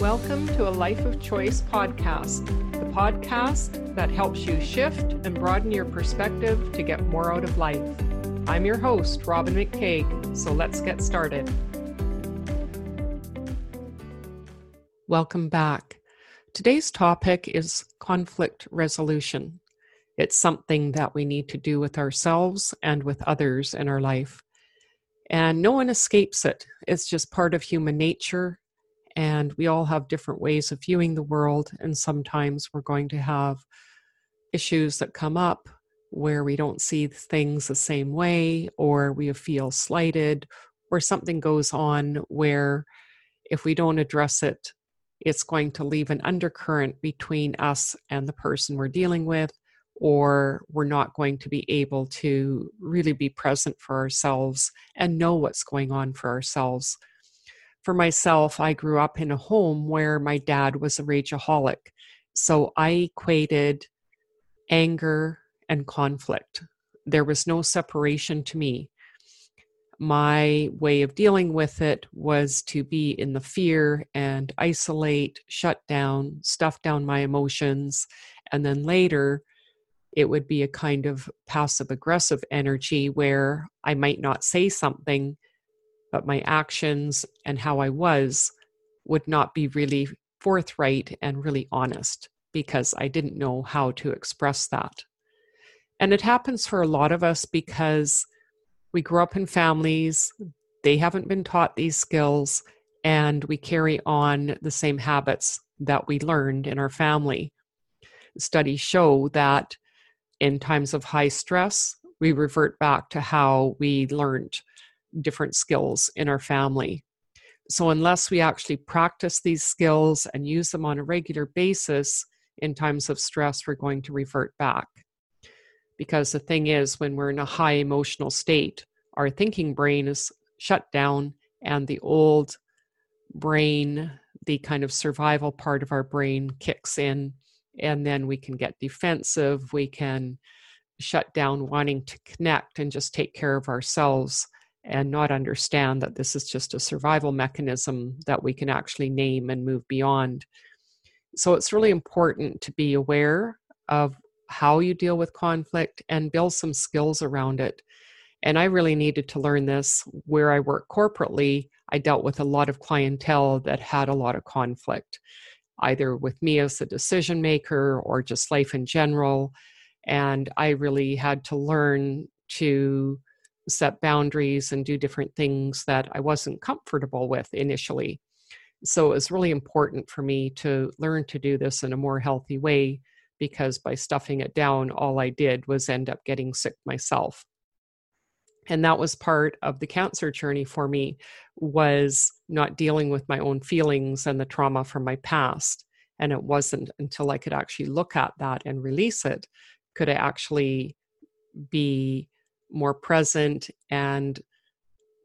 Welcome to a Life of Choice podcast, the podcast that helps you shift and broaden your perspective to get more out of life. I'm your host, Robin McCaig, so let's get started. Welcome back. Today's topic is conflict resolution. It's something that we need to do with ourselves and with others in our life. And no one escapes it. It's just part of human nature and we all have different ways of viewing the world and sometimes we're going to have issues that come up where we don't see things the same way or we feel slighted or something goes on where if we don't address it it's going to leave an undercurrent between us and the person we're dealing with or we're not going to be able to really be present for ourselves and know what's going on for ourselves for myself, I grew up in a home where my dad was a rageaholic. So I equated anger and conflict. There was no separation to me. My way of dealing with it was to be in the fear and isolate, shut down, stuff down my emotions. And then later, it would be a kind of passive aggressive energy where I might not say something, but my actions and how I was would not be really forthright and really honest because I didn't know how to express that. And it happens for a lot of us because we grow up in families, they haven't been taught these skills, and we carry on the same habits that we learned in our family. Studies show that in times of high stress, we revert back to how we learned different skills in our family. So, unless we actually practice these skills and use them on a regular basis in times of stress, we're going to revert back. Because the thing is, when we're in a high emotional state, our thinking brain is shut down, and the old brain, the kind of survival part of our brain, kicks in, and then we can get defensive. We can shut down wanting to connect and just take care of ourselves and not understand that this is just a survival mechanism that we can actually name and move beyond. So it's really important to be aware of how you deal with conflict and build some skills around it. And I really needed to learn this where I work corporately. I dealt with a lot of clientele that had a lot of conflict, either with me as the decision maker or just life in general. And I really had to learn to set boundaries and do different things that I wasn't comfortable with initially. So it was really important for me to learn to do this in a more healthy way because by stuffing it down, all I did was end up getting sick myself. And that was part of the cancer journey for me was not dealing with my own feelings and the trauma from my past. And it wasn't until I could actually look at that and release it could I actually be more present and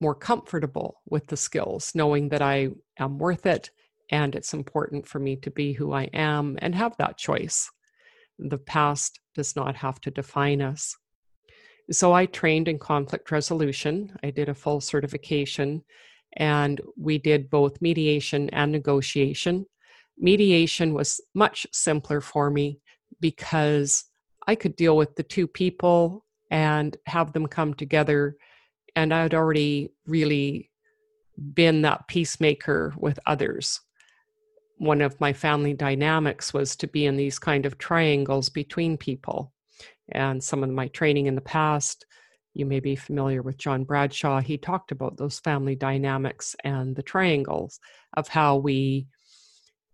more comfortable with the skills, knowing that I am worth it and it's important for me to be who I am and have that choice. The past does not have to define us. So I trained in conflict resolution. I did a full certification and we did both mediation and negotiation. Mediation was much simpler for me because I could deal with the two people and have them come together. And I'd already really been that peacemaker with others. One of my family dynamics was to be in these kind of triangles between people. And some of my training in the past, you may be familiar with John Bradshaw, he talked about those family dynamics and the triangles of how we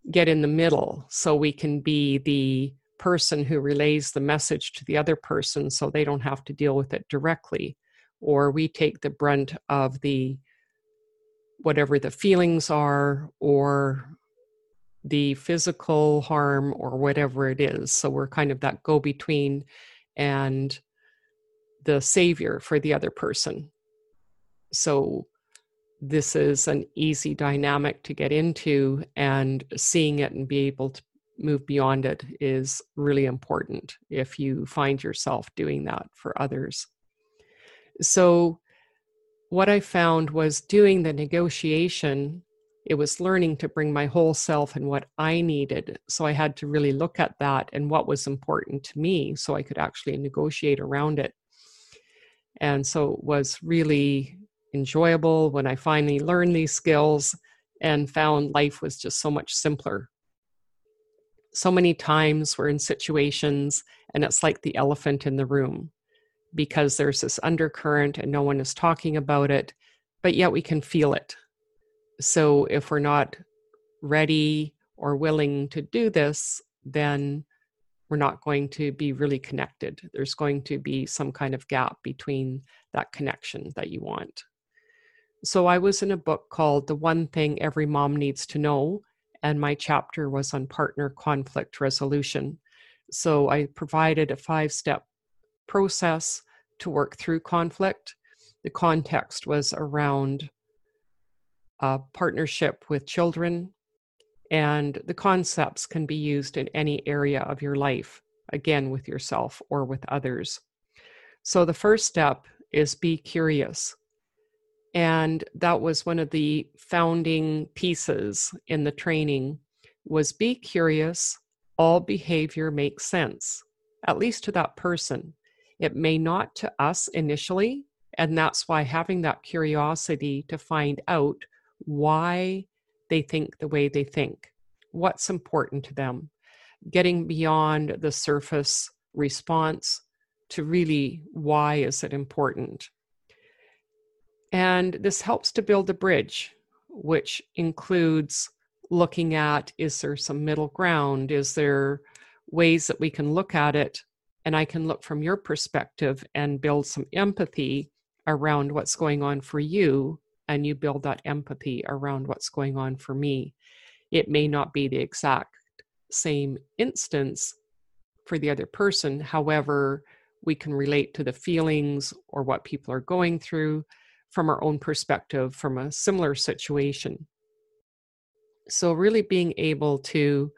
get in the middle so we can be the person who relays the message to the other person so they don't have to deal with it directly. Or we take the brunt of the whatever the feelings are or the physical harm or whatever it is. So we're kind of that go between and the savior for the other person. So this is an easy dynamic to get into and seeing it and be able to move beyond it is really important if you find yourself doing that for others. So, what I found was doing the negotiation it was learning to bring my whole self and what I needed. So I had to really look at that and what was important to me so I could actually negotiate around it. And so it was really enjoyable when I finally learned these skills and found life was just so much simpler. So many times we're in situations and it's like the elephant in the room because there's this undercurrent and no one is talking about it, but yet we can feel it. So if we're not ready or willing to do this, then we're not going to be really connected. There's going to be some kind of gap between that connection that you want. So I was in a book called The One Thing Every Mom Needs to Know, and my chapter was on partner conflict resolution. So I provided a five step process to work through conflict. The context was around a partnership with children, and the concepts can be used in any area of your life, again, with yourself or with others. So the first step is be curious. And that was one of the founding pieces in the training was be curious, all behavior makes sense, at least to that person. It may not to us initially, and that's why having that curiosity to find out why they think the way they think, what's important to them, getting beyond the surface response to really why is it important. And this helps to build a bridge, which includes looking at is there some middle ground? Is there ways that we can look at it and I can look from your perspective and build some empathy around what's going on for you, and you build that empathy around what's going on for me. It may not be the exact same instance for the other person. However, we can relate to the feelings or what people are going through from our own perspective from a similar situation. So, really being able to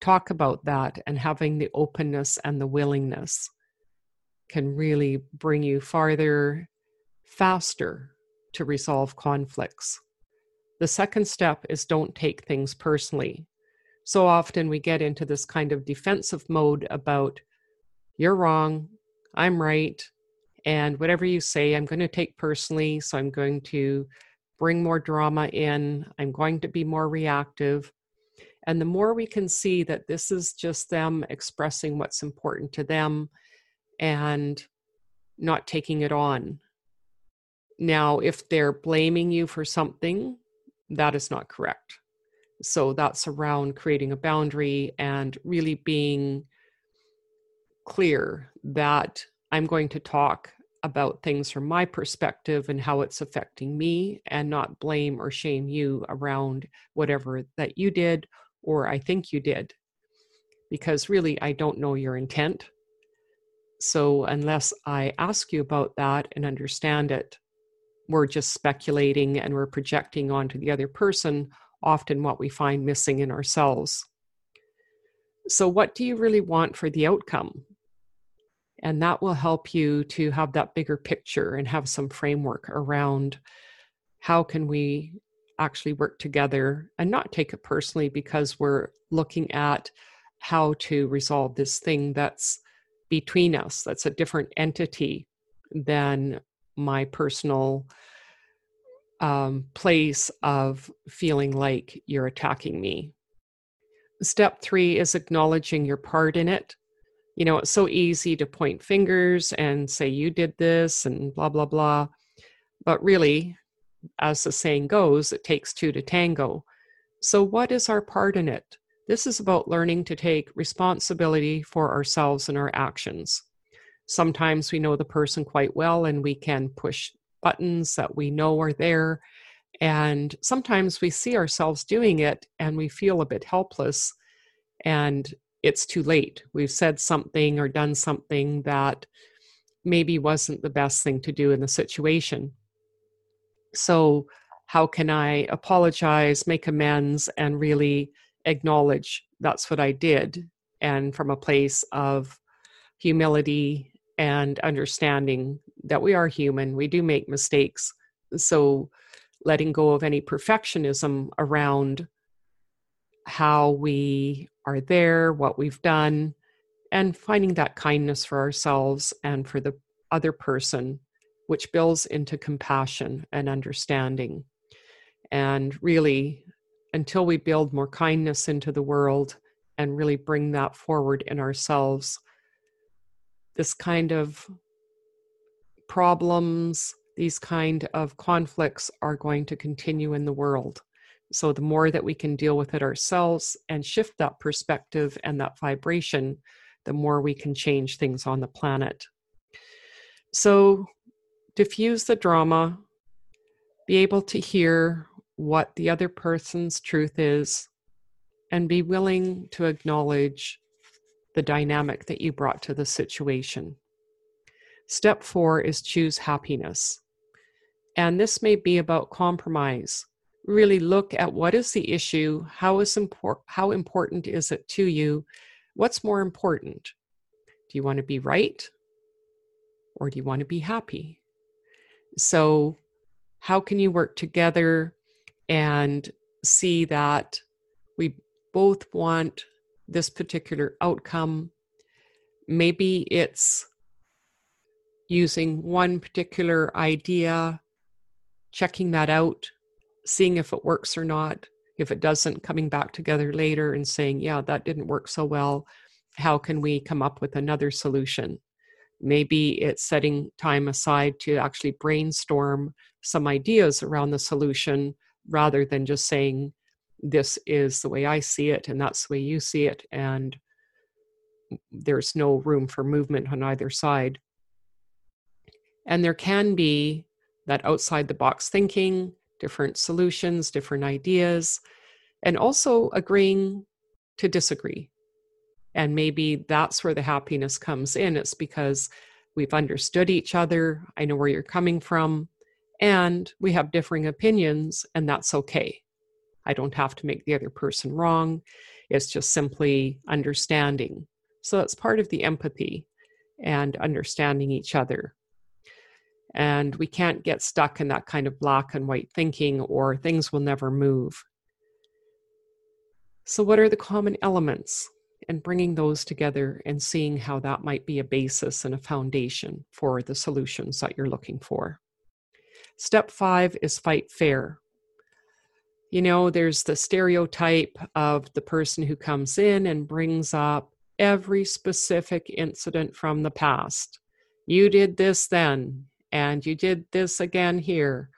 talk about that and having the openness and the willingness can really bring you farther faster to resolve conflicts. The second step is don't take things personally. So often we get into this kind of defensive mode about, you're wrong, I'm right, and whatever you say, I'm going to take personally. So I'm going to bring more drama in, I'm going to be more reactive. And the more we can see that this is just them expressing what's important to them and not taking it on. Now, if they're blaming you for something, that is not correct. So that's around creating a boundary and really being clear that I'm going to talk about things from my perspective and how it's affecting me and not blame or shame you around whatever that you did or I think you did, because really I don't know your intent. So, unless I ask you about that and understand it, we're just speculating and we're projecting onto the other person often what we find missing in ourselves. So, what do you really want for the outcome? And that will help you to have that bigger picture and have some framework around how can we actually work together and not take it personally because we're looking at how to resolve this thing that's between us, that's a different entity than my personal um, place of feeling like you're attacking me. Step three is acknowledging your part in it. You know, it's so easy to point fingers and say, you did this and blah, blah, blah. But really, as the saying goes, it takes two to tango. So, what is our part in it? This is about learning to take responsibility for ourselves and our actions. Sometimes we know the person quite well and we can push buttons that we know are there. And sometimes we see ourselves doing it and we feel a bit helpless and it's too late. We've said something or done something that maybe wasn't the best thing to do in the situation. So, how can I apologize, make amends, and really acknowledge that's what I did? And from a place of humility and understanding that we are human, we do make mistakes. So, letting go of any perfectionism around how we are there, what we've done, and finding that kindness for ourselves and for the other person, which builds into compassion and understanding. And really, until we build more kindness into the world and really bring that forward in ourselves, this kind of problems, these kind of conflicts are going to continue in the world. So, the more that we can deal with it ourselves and shift that perspective and that vibration, the more we can change things on the planet. So, diffuse the drama, be able to hear what the other person's truth is, and be willing to acknowledge the dynamic that you brought to the situation. Step four is choose happiness. And this may be about compromise. Really look at what is the issue, how is impor- how important is it to you? What's more important? Do you want to be right or do you want to be happy? So, how can you work together and see that we both want this particular outcome? Maybe it's using one particular idea, checking that out, seeing if it works or not. If it doesn't, coming back together later and saying, yeah, that didn't work so well. How can we come up with another solution? Maybe it's setting time aside to actually brainstorm some ideas around the solution rather than just saying, this is the way I see it and that's the way you see it. And there's no room for movement on either side. And there can be that outside the box thinking, different solutions, different ideas, and also agreeing to disagree. And maybe that's where the happiness comes in. It's because we've understood each other, I know where you're coming from, and we have differing opinions, and that's okay. I don't have to make the other person wrong. It's just simply understanding. So that's part of the empathy and understanding each other. And we can't get stuck in that kind of black and white thinking, or things will never move. So, what are the common elements? And bringing those together and seeing how that might be a basis and a foundation for the solutions that you're looking for. Step five is fight fair. You know, there's the stereotype of the person who comes in and brings up every specific incident from the past. You did this then, and you did this again here.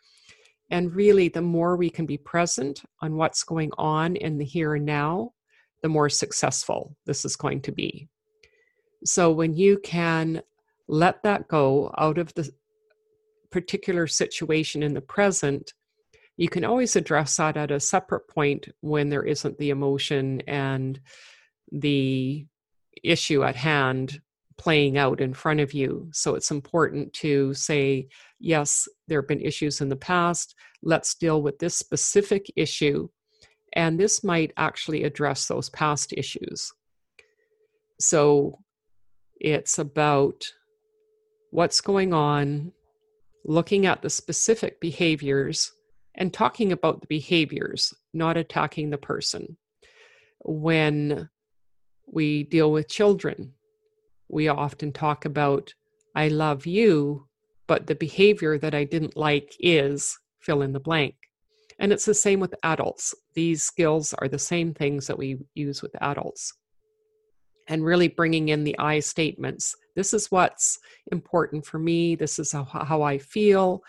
And really, the more we can be present on what's going on in the here and now, the more successful this is going to be. So, when you can let that go out of the particular situation in the present, you can always address that at a separate point when there isn't the emotion and the issue at hand playing out in front of you. So it's important to say, yes, there have been issues in the past. Let's deal with this specific issue. And this might actually address those past issues. So it's about what's going on, looking at the specific behaviors, and talking about the behaviors, not attacking the person. When we deal with children, we often talk about, I love you, but the behavior that I didn't like is fill in the blank. And it's the same with adults. These skills are the same things that we use with adults. And really bringing in the I statements. This is what's important for me. This is how, how I feel.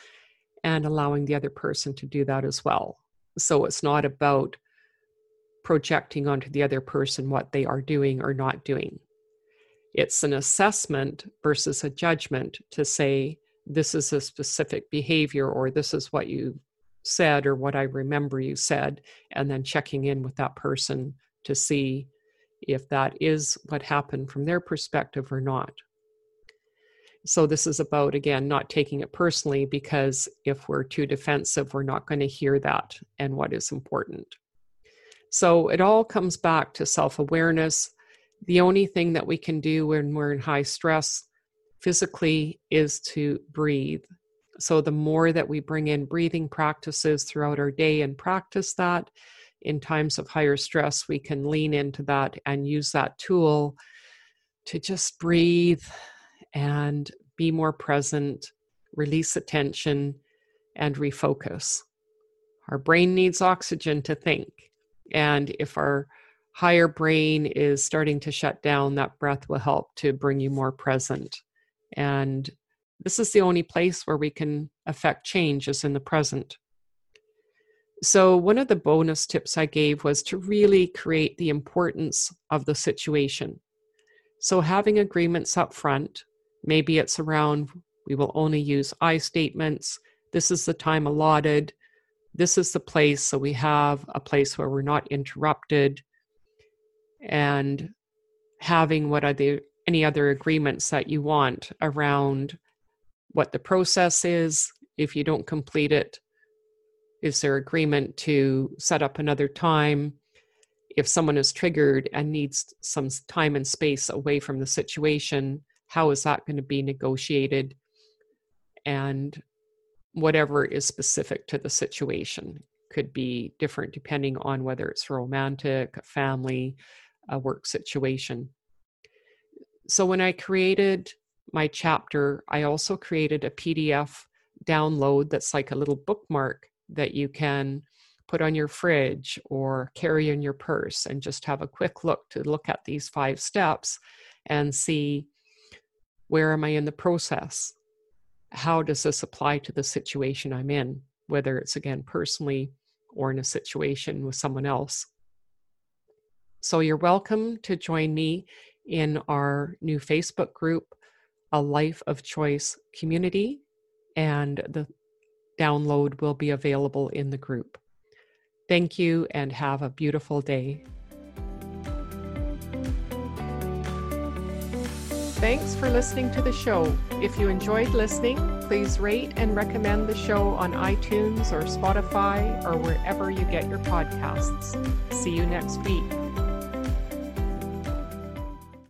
And allowing the other person to do that as well. So it's not about projecting onto the other person what they are doing or not doing. It's an assessment versus a judgment to say, this is a specific behavior, or this is what you said, or what I remember you said, and then checking in with that person to see if that is what happened from their perspective or not. So, this is about, again, not taking it personally because if we're too defensive, we're not going to hear that and what is important. So, it all comes back to self awareness the only thing that we can do when we're in high stress physically is to breathe. So, the more that we bring in breathing practices throughout our day and practice that, in times of higher stress, we can lean into that and use that tool to just breathe and be more present, release attention, and refocus. Our brain needs oxygen to think. And if our higher brain is starting to shut down, that breath will help to bring you more present. And this is the only place where we can affect change is in the present. So, one of the bonus tips I gave was to really create the importance of the situation. So, having agreements up front, maybe it's around we will only use I statements, this is the time allotted, this is the place. So, we have a place where we're not interrupted, and having what are the any other agreements that you want around what the process is if you don't complete it is there agreement to set up another time? If someone is triggered and needs some time and space away from the situation, how is that going to be negotiated? And whatever is specific to the situation could be different depending on whether it's romantic, family, a work situation. So when I created my chapter, I also created a PDF download that's like a little bookmark that you can put on your fridge or carry in your purse and just have a quick look to look at these five steps and see where am I in the process? How does this apply to the situation I'm in, whether it's again personally or in a situation with someone else? So you're welcome to join me in our new Facebook group, A Life of Choice Community. And the download will be available in the group. Thank you and have a beautiful day. Thanks for listening to the show. If you enjoyed listening, please rate and recommend the show on iTunes or Spotify or wherever you get your podcasts. See you next week.